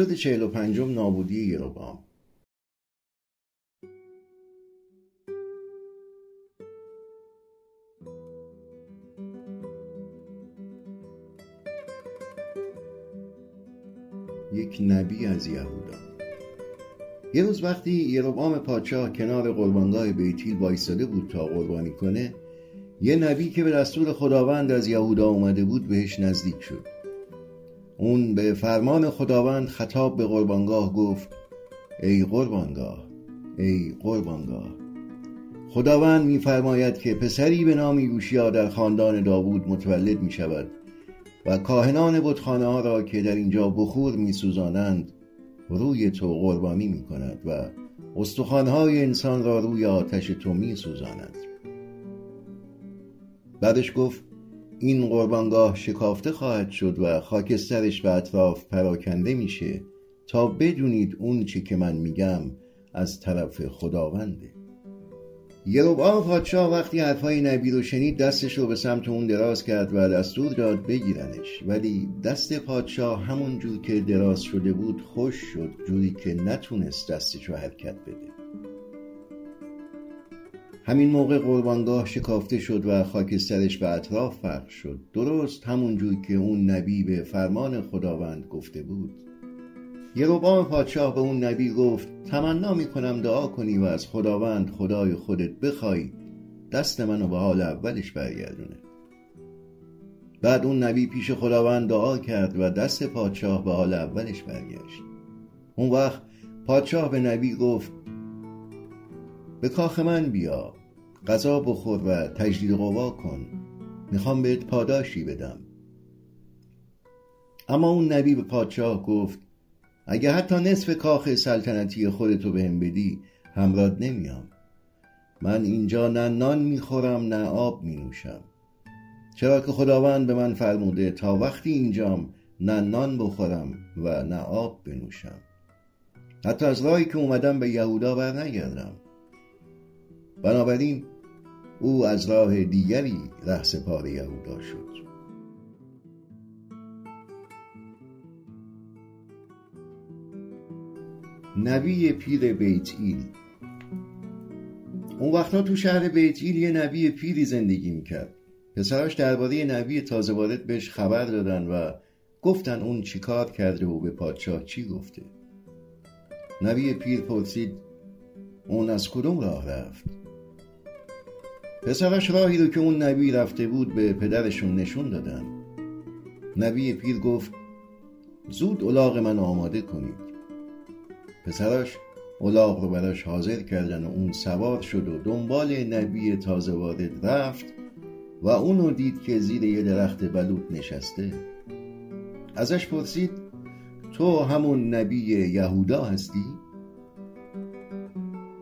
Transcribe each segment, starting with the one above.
اپیزود چهل و پنجم نابودی یروبام. یک نبی از یهودا. یه روز وقتی یروبام پادشاه کنار قربانگاه بیتیل وایستاده بود تا قربانی کنه یه نبی که به دستور خداوند از یهودا اومده بود بهش نزدیک شد. اون به فرمان خداوند خطاب به قربانگاه گفت ای قربانگاه ای قربانگاه. خداوند میفرماید که پسری به نام یوشیا در خاندان داوود متولد می شود و کاهنان بتخانه ها را که در اینجا بخور می سوزانند روی تو قربانی می کند و استخوانهای انسان را روی آتش تو می سوزاند بعدش گفت این قربانگاه شکافته خواهد شد و خاکسترش به اطراف پراکنده میشه تا بدونید اون چی که من میگم از طرف خداونده. یروبعام پادشاه وقتی حرفهای نبی رو شنید دستش رو به سمت اون دراز کرد و دستور داد بگیرنش. ولی دست پادشاه همون جور که دراز شده بود خوش شد. جوری که نتونست دستش رو حرکت بده. همین موقع قربانگاه شکافته شد و خاکسترش به اطراف فرق شد. درست همون جور که اون نبی به فرمان خداوند گفته بود. یروبام پادشاه به اون نبی گفت تمنا می‌کنم دعا کنی و از خداوند خدای خودت بخوای. دست منو به حال اولش برگردونه. بعد اون نبی پیش خداوند دعا کرد و دست پادشاه به حال اولش برگشت. اون وقت پادشاه به نبی گفت به کاخ من بیا. غذا بخور و تجدید قوا کن. می‌خوام بهت پاداشی بدم. اما اون نبی به پادشاه گفت اگه حتی نصف کاخ سلطنتی خودتو بهم بدی همراد نمیام. من اینجا نه نان می‌خورم نه آب مینوشم. چرا که خداوند به من فرموده تا وقتی اینجام نه نان بخورم و نه آب بنوشم. حتی از راهی که اومدم به یهودا بر نگردم بنابراین او از راه دیگری رهسپار یهودا شد. نبی پیر بیت ایل. اون وقتا تو شهر بیت ایل یه نبی پیری زندگی می‌کرد. پسراش درباره نبی تازه وارد بهش خبر دادن و گفتن اون چیکار کرده و به پادشاه چی گفته. نبی پیر پرسید اون از کدوم راه رفت؟ پسرش راهی رو که اون نبی رفته بود به پدرشون نشون دادن. نبی پیر گفت زود الاغ من آماده کنید. پسرش الاغ رو براش حاضر کردن و اون سوار شد و دنبال نبی تازه وارد رفت و اونو دید که زیر یه درخت بلوط نشسته. ازش پرسید تو همون نبی یهودا هستی؟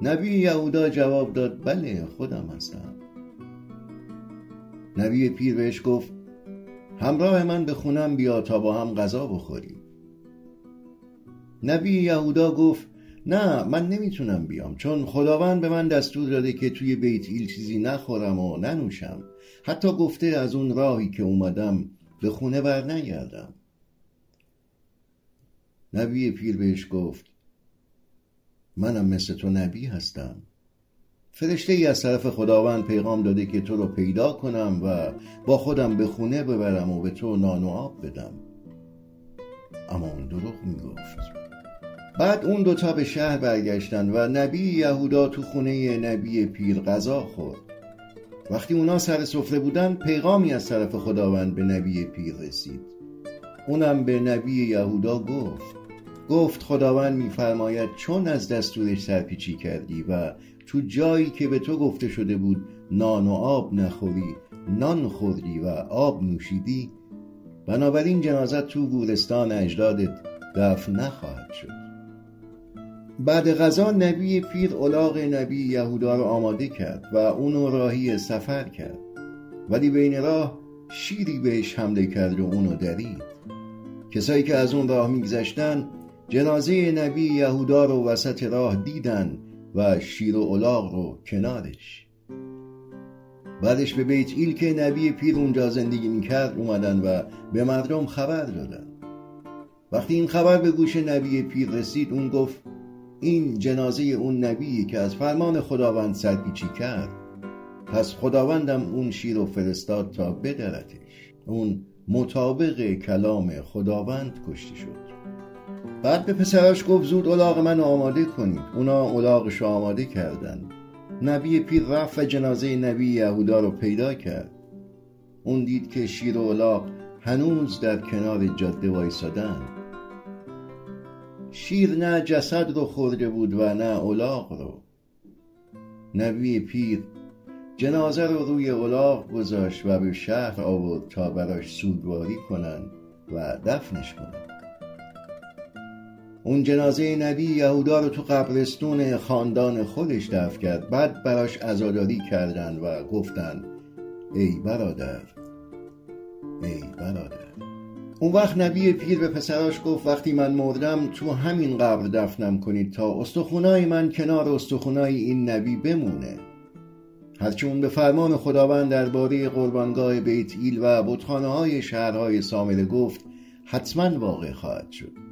نبی یهودا جواب داد بله خودم هستم. نبی پیر بهش گفت همراه من به خونم بیا تا با هم غذا بخوریم. نبی یهودا گفت نه من نمی‌تونم بیام چون خداوند به من دستور داده که توی بیت ایل چیزی نخورم و ننوشم. حتی گفته از اون راهی که اومدم به خونه بر نگردم نبی پیر بهش گفت منم مثل تو نبی هستم. فرشته ای از طرف خداوند پیغام داده که تو رو پیدا کنم و با خودم به خونه ببرم و به تو نان و آب بدم. اما اون دروغ می‌گفت. بعد اون دوتا به شهر برگشتن و نبی یهودا تو خونه نبی پیر غذا خورد. وقتی اونا سر سفره بودن پیغامی از طرف خداوند به نبی پیر رسید. اونم به نبی یهودا گفت. گفت خداوند میفرماید چون از دستورش سرپیچی کردی و تو جایی که به تو گفته شده بود نان و آب نخوری نان خوردی و آب نوشیدی بنابراین جنازت تو گورستان اجدادت دفن نخواهد شد. بعد غذا نبی پیر الاغ نبی یهودا رو آماده کرد و اونو راهی سفر کرد. ولی بین راه شیری بهش حمله کرد و اونو درید. کسایی که از اون راه میگذشتن جنازه نبی یهودا رو وسط راه دیدن و شیر و الاغ رو کنارش. بعدش به بیت ایل که نبی پیر اونجا زندگی می‌کرد اومدن و به مردم خبر دادن. وقتی این خبر به گوش نبی پیر رسید اون گفت این جنازه اون نبیه که از فرمان خداوند سرپیچی کرد. پس خداوندم اون شیر و فرستاد تا بدرتش اون مطابق کلام خداوند کشته شد. بعد به پسراش گفت زود الاغ من آماده کنید. اونا الاغش آماده کردن نبی پیر رفت و جنازه نبی یهودا رو پیدا کرد. اون دید که شیر و الاغ هنوز در کنار جاده وایسادن شیر نه جسد رو خورده بود و نه الاغ رو. نبی پیر جنازه رو روی الاغ گذاشت و به شهر آورد تا براش سوگواری کنن و دفنش کنن اون جنازه نبی یهودا رو تو قبرستون خاندان خودش دفن کرد. بعد براش عزاداری کردن و گفتن ای برادر ای برادر. اون وقت نبی پیر به پسراش گفت وقتی من مردم تو همین قبر دفنم کنید تا استخونای من کنار استخونای این نبی بمونه. هرچه اون به فرمان خداوند درباره قربانگاه بیت ایل و بتخانه های شهرهای سامره گفت حتما واقع خواهد شد.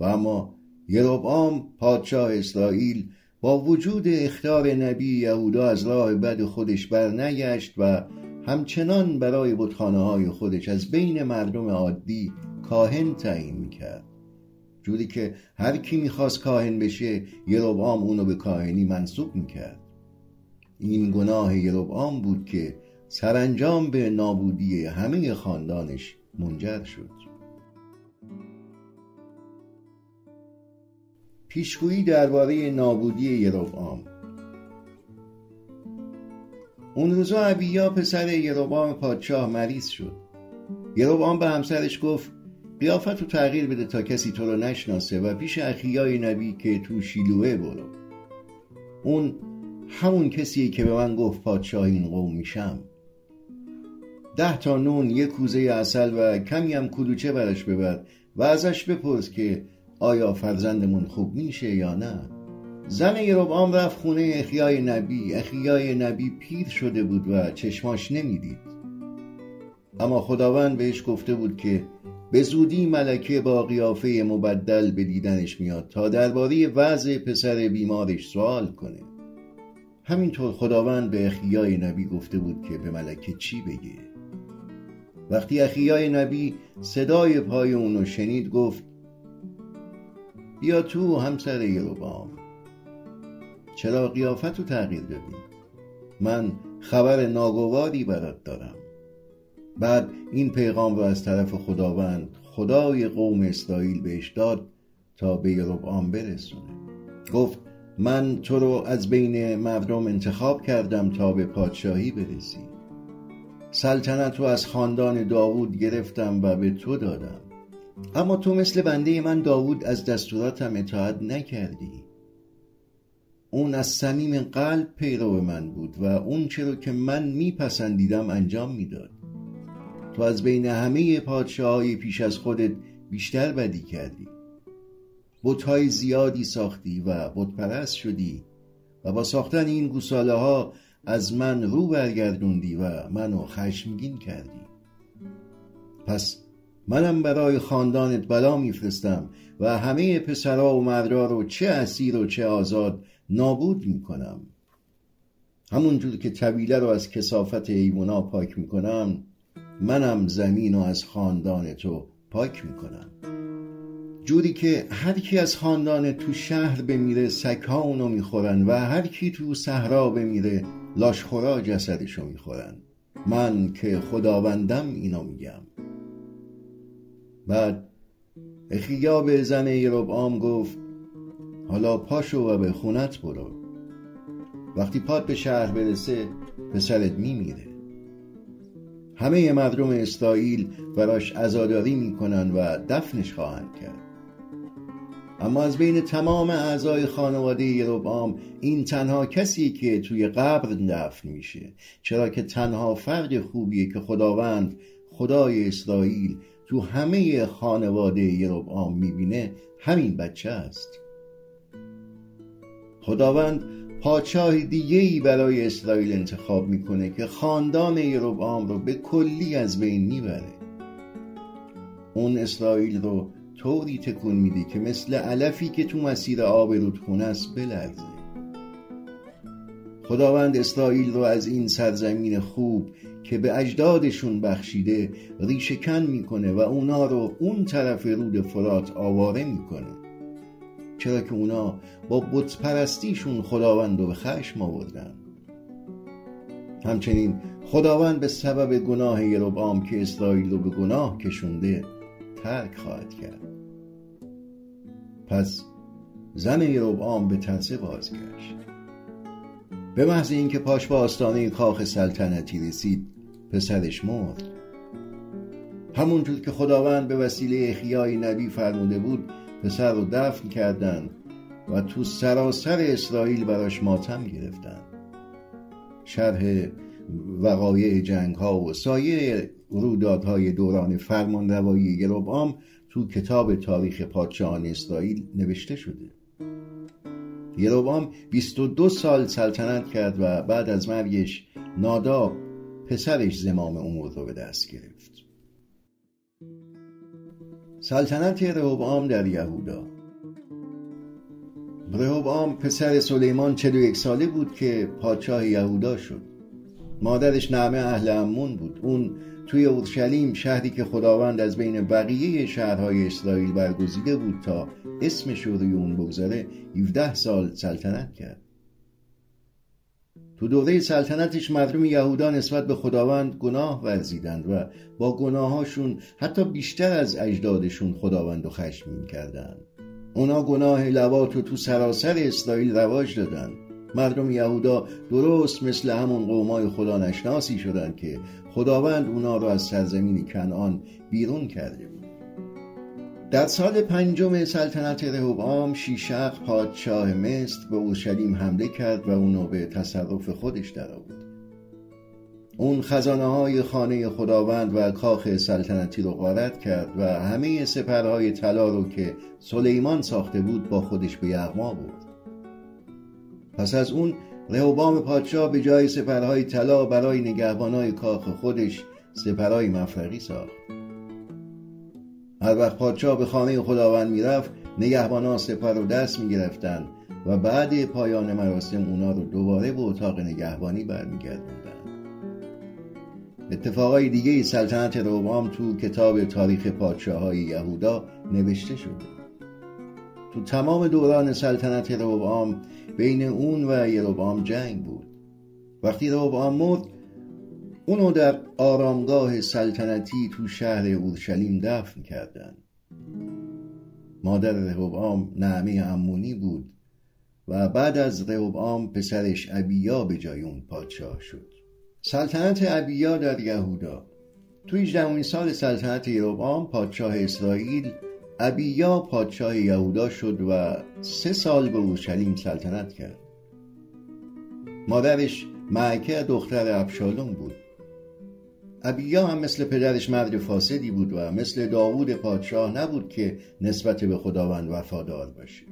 و اما یروبعام پادشاه اسرائیل با وجود اختار نبی یهودا از راه بد خودش برنگشت و همچنان برای بتخانه های خودش از بین مردم عادی کاهن تعیین می‌کرد جوری که هر کی می‌خواست کاهن بشه یروبعام اونو به کاهنی منصوب می‌کرد. این گناه یروبعام بود که سرانجام به نابودی همه خاندانش منجر شد. پیشگویی درباره نابودی یروبعام اون روزا ابیا پسر یروبام پادشاه مریض شد. یروبام به همسرش گفت قیافت رو تغییر بده تا کسی تو رو نشناسه و پیش اخیای نبی که تو شیلوه برو. اون همون کسی که به من گفت پادشاه این قوم میشم ده تا نون یک کوزه اصل و کمی هم کلوچه برش ببر و ازش بپرس که آیا فرزندمون خوب میشه یا نه؟ زن یروبام رفت خونه اخیای نبی. اخیای نبی پیر شده بود و چشماش نمی‌دید. اما خداوند بهش گفته بود که به زودی ملکه با قیافه مبدل به دیدنش میاد تا درباره وضع پسر بیمارش سوال کنه. همینطور خداوند به اخیای نبی گفته بود که به ملکه چی بگه. وقتی اخیای نبی صدای پای اونو شنید گفت بیا تو همسر یروبام چرا قیافت رو تغییر دادی؟ من خبر ناگواری برات دارم. بعد این پیغام رو از طرف خداوند خدای قوم اسرائیل بهش داد تا به یروبعام برسونه. گفت من تو رو از بین مردم انتخاب کردم تا به پادشاهی برسی. سلطنت رو از خاندان داوود گرفتم و به تو دادم. اما تو مثل بنده من داوود از دستوراتم اطاعت نکردی. اون از صمیم قلب پیرو من بود و اون چرا که من میپسندیدم انجام می‌داد. تو از بین همه پادشاهای پیش از خودت بیشتر بدی کردی. بتهای زیادی ساختی و بتپرست شدی و با ساختن این گوساله ها از من رو برگردوندی و منو خشمگین کردی. پس منم برای خاندانت بلا میفرستم و همه پسرا و مردها رو چه اسیر و چه آزاد نابود می‌کنم. همونجور که طویله رو از کسافت ایمونا پاک می‌کنم منم زمین و از خاندان تو پاک می‌کنم. جوری که هر کی از خاندان تو شهر بمیره سگها اونو می‌خورن و هر کی تو صحرا بمیره لاشخورا جسدشو می‌خورن. من که خداوندم اینو میگم. بعد اخیا به زن یروبعام گفت حالا پاشو و به خونت برو. وقتی پاد به شهر برسه پسرت میمیره. همه مردم اسرائیل براش عزاداری می‌کنن و دفنش خواهند کرد. اما از بین تمام اعضای خانواده یروبعام این تنها کسی که توی قبر دفن میشه. چرا که تنها فرق خوبیه که خداوند خدای اسرائیل تو همه خانواده یروبعام می‌بینه همین بچه است. خداوند پادشاه دیگه ای برای اسرائیل انتخاب می‌کنه که خاندان یروبعام رو به کلی از بین می‌بره. اون اسرائیل رو طوری تکون میدی که مثل علفی که تو مسیر آب رودخونه است بلرزه. خداوند اسرائیل رو از این سرزمین خوب که به اجدادشون بخشیده ریشکن می‌کنه و اونا رو اون طرف رود فرات آواره می‌کنه. چرا که اونا با بت پرستیشون خداوند رو به خشم آوردن. همچنین خداوند به سبب گناه یروبعام که اسرائیل رو به گناه کشونده ترک خواهد کرد. پس زن یروبعام به ترسه بازگشت. به محض اینکه پاش به آستانه کاخ سلطنتی رسید پسرش مرد. همونطور که خداوند به وسیله اخیای نبی فرموده بود پسر رو دفن کردند و تو سراسر اسرائیل براش ماتم گرفتن. شرح وقایع جنگ ها و سایر رویدادهای دوران فرمان روایی گروبام تو کتاب تاریخ پادشاهان اسرائیل نوشته شده. یروبام 22 سال سلطنت کرد و بعد از مرگش ناداب پسرش زمام امور رو به دست گرفت. سلطنت رهوبام در یهودا. رهوبام پسر سلیمان 41 ساله بود که پادشاه یهودا شد. مادرش نعمه اهل امون بود. اون توی اورشلیم شهری که خداوند از بین بقیه شهرهای اسرائیل برگزیده بود تا اسمش رو روی اون بگذاره 17 سال سلطنت کرد. تو دوره سلطنتش مردم یهودا نسبت به خداوند گناه ورزیدند و با گناهاشون حتی بیشتر از اجدادشون خداوند و خشمین کردند اونا گناه لوات رو تو سراسر اسرائیل رواج دادن مردم یهودا درست مثل همون قومای خدا نشناسی شدن که خداوند اونا رو از سرزمین کنعان بیرون کرده بود. در سال پنجم سلطنت رهوبام شیشق پادشاه مصر به اورشلیم حمله کرد و اونو به تصرف خودش درآورد. اون خزانه های خانه خداوند و کاخ سلطنتی رو غارت کرد و همه سپرهای طلا رو که سلیمان ساخته بود با خودش به یغما برد. پس از اون رهوبام پادشاه به جای سپرهای طلا برای نگهبانای کاخ خودش سپرهای مفرقی ساخت. هر وقت پادشاه به خانه خداوند می‌رفت نگهبانا سپر رو دست می‌گرفتن و بعد پایان مراسم اونا رو دوباره به اتاق نگهبانی برمیگردوندن. اتفاقای دیگه سلطنت روبام تو کتاب تاریخ پادشاه های یهودا نوشته شده. تو تمام دوران سلطنت روبام بین اون و یروبام جنگ بود. وقتی روبام مرد اونو در آرامگاه سلطنتی تو شهر اورشلیم دفن کردن. مادر رهوبام نعمه امونی بود و بعد از رهوبام پسرش ابیا به جای اون پادشاه شد. سلطنت ابیا در یهودا. توی 18 سال سلطنت یروبام پادشاه اسرائیل ابیا پادشاه یهودا شد و سه سال به اورشلیم سلطنت کرد. مادرش معکه دختر ابشالوم بود. ابیا هم مثل پدرش مرد فاسدی بود و مثل داوود پادشاه نبود که نسبت به خداوند وفادار باشه.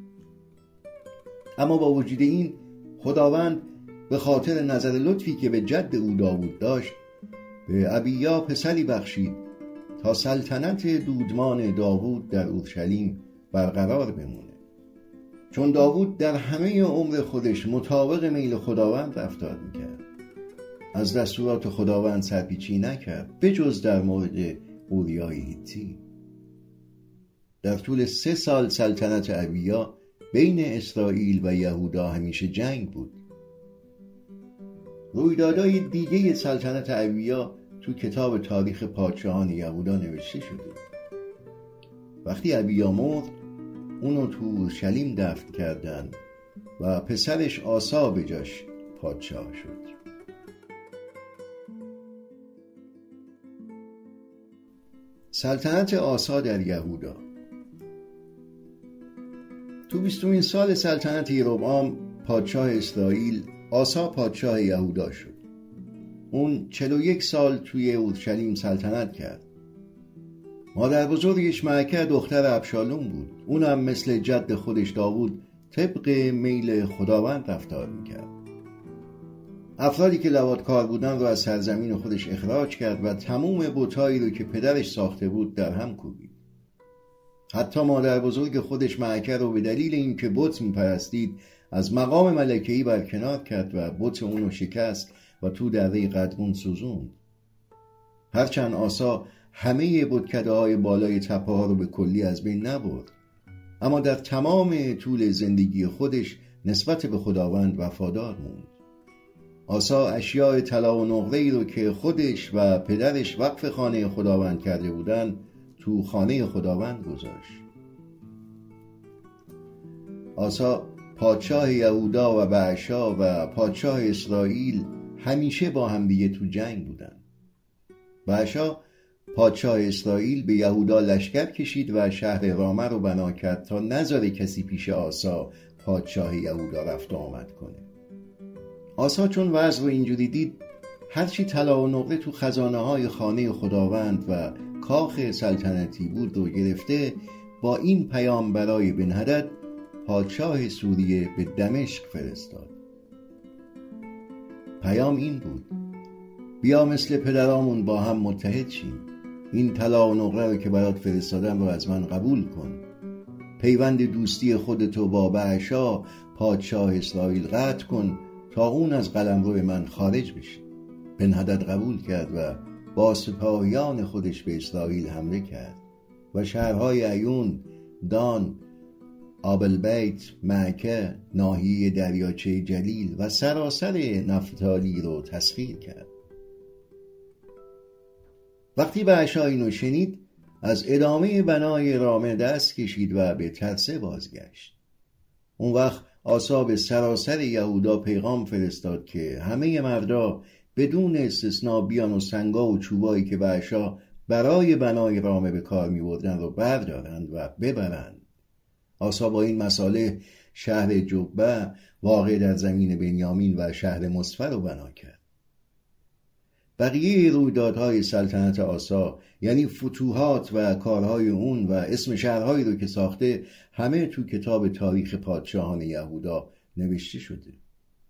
اما با وجود این خداوند به خاطر نظر لطفی که به جد او داوود داشت به ابیا پسری بخشید سلطنت دودمان داوود در اورشلیم برقرار بمونه. چون داوود در همه عمر خودش مطابق میل خداوند رفتار می‌کرد. از دستورات خداوند سرپیچی نکرد بجز در مورد اوریای هیتی. در طول سه سال سلطنت ابیا بین اسرائیل و یهودا همیشه جنگ بود. رویدادهای دیگه سلطنت ابیا تو کتاب تاریخ پادشاهان یهودا نوشته شده. وقتی ابیا مرد اونو تو شلیم دفن کردن و پسرش آسا به جاش پادشاه شد. سلطنت آسا در یهودا. تو بیستمین سال سلطنت یروبعام پادشاه اسرائیل آسا پادشاه یهودا شد. اون چلو یک سال توی اورشلیم سلطنت کرد. مادر بزرگش معکه دختر ابشالوم بود. اونم مثل جد خودش داوود طبق میل خداوند رفتار می‌کرد. افرادی که لواتکار بودن رو از سرزمین خودش اخراج کرد و تموم بوتایی رو که پدرش ساخته بود در هم کوبید. حتی مادر بزرگ خودش معکر رو به دلیل اینکه بت میپرستید از مقام ملکهی برکنار کرد و بت اونو شکست و تو دره قدمون سوزوند. هرچند آسا همه بتکده های بالای تپه ها رو به کلی از بین نبرد اما در تمام طول زندگی خودش نسبت به خداوند وفادار موند. آسا اشیاء طلا و نقره ای رو که خودش و پدرش وقف خانه خداوند کرده بودن تو خانه خداوند گذاشت. آسا پادشاه یهودا و بعشا و پادشاه اسرائیل همیشه با هم دیگه تو جنگ بودن. بعشا پادشاه اسرائیل به یهودا لشکر کشید و شهر رامه رو بنا کرد تا نذاره کسی پیش آسا پادشاه یهودا رفت و آمد کنه. آسا چون وضع رو اینجوری دید هرچی طلا و نقره تو خزانه های خانه خداوند و کاخ سلطنتی بود رو گرفته با این پیام برای بنهدد پادشاه سوریه به دمشق فرستاد. پیام این بود. بیا مثل پدرامون با هم متحد شیم. این طلا و نقره رو که برات فرستادم رو از من قبول کن. پیوند دوستی خودتو با بعشا پادشاه اسرائیل قطع کن تا اون از قلمرو من خارج بشه. بنهدد قبول کرد و با سپاهیان خودش به اسرائیل حمله کرد. و شهرهای ایون دان آبلبیت معکه ناحیه دریاچه جلیل و سراسر نفتالی رو تسخیر کرد. وقتی به اینو شنید از ادامه بنای رامه دست کشید و به ترسه بازگشت. اون وقت آسا به سراسر یهودا پیغام فرستاد که همه مردا بدون استثنا بیان و سنگا و چوبایی که بعشا برای بنای رامه به کار می بردن رو بردارند و ببرند. آسا با این مساله شهر جبه واقع در زمین بنیامین و شهر مصفر رو بنا کرد. بقیه رویدادهای سلطنت آسا یعنی فتوحات و کارهای اون و اسم شهرهایی رو که ساخته همه تو کتاب تاریخ پادشاهان یهودا نوشته شده.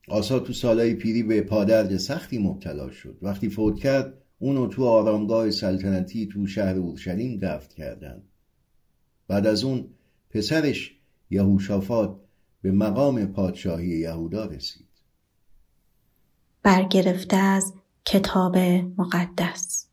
آسا تو سالهای پیری به پادرج سختی مبتلا شد. وقتی فوت کرد اونو تو آرامگاه سلطنتی تو شهر اورشلیم دفت کردند. بعد از اون پسرش یهوشافات به مقام پادشاهی یهودا رسید. برگرفته از کتاب مقدس.